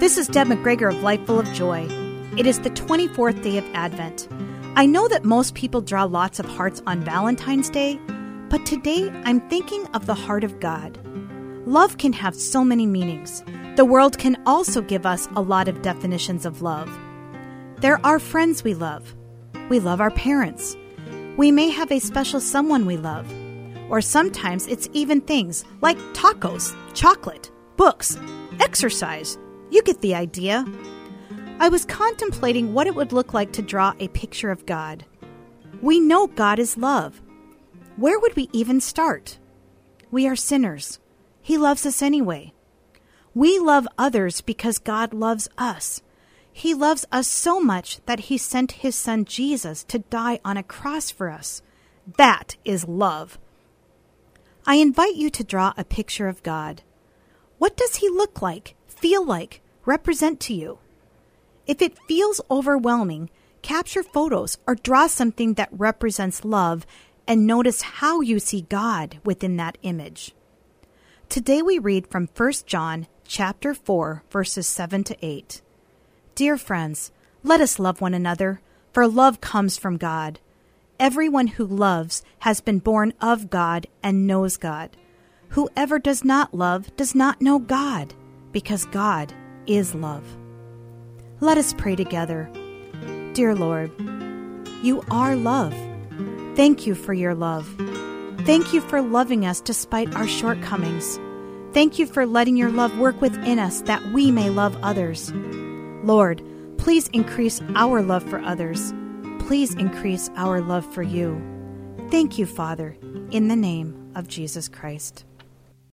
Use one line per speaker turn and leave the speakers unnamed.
This is Deb McGregor of Life Full of Joy. It is the 24th day of Advent. I know that most people draw lots of hearts on Valentine's Day, but today I'm thinking of the heart of God. Love can have so many meanings. The world can also give us a lot of definitions of love. There are friends we love. We love our parents. We may have a special someone we love. Or sometimes it's even things like tacos, chocolate, books, exercise. You get the idea. I was contemplating what it would look like to draw a picture of God. We know God is love. Where would we even start? We are sinners. He loves us anyway. We love others because God loves us. He loves us so much that He sent His Son Jesus to die on a cross for us. That is love. I invite you to draw a picture of God. What does He look like, feel like, represent to you? If it feels overwhelming, capture photos or draw something that represents love and notice how you see God within that image. Today we read from 1 John chapter 4 verses 7 to 8. Dear friends, let us love one another, for love comes from God. Everyone who loves has been born of God and knows God. Whoever does not love does not know God, because God is love. Let us pray together. Dear Lord, you are love. Thank you for your love. Thank you for loving us despite our shortcomings. Thank you for letting your love work within us that we may love others. Lord, please increase our love for others. Please increase our love for you. Thank you, Father, in the name of Jesus Christ.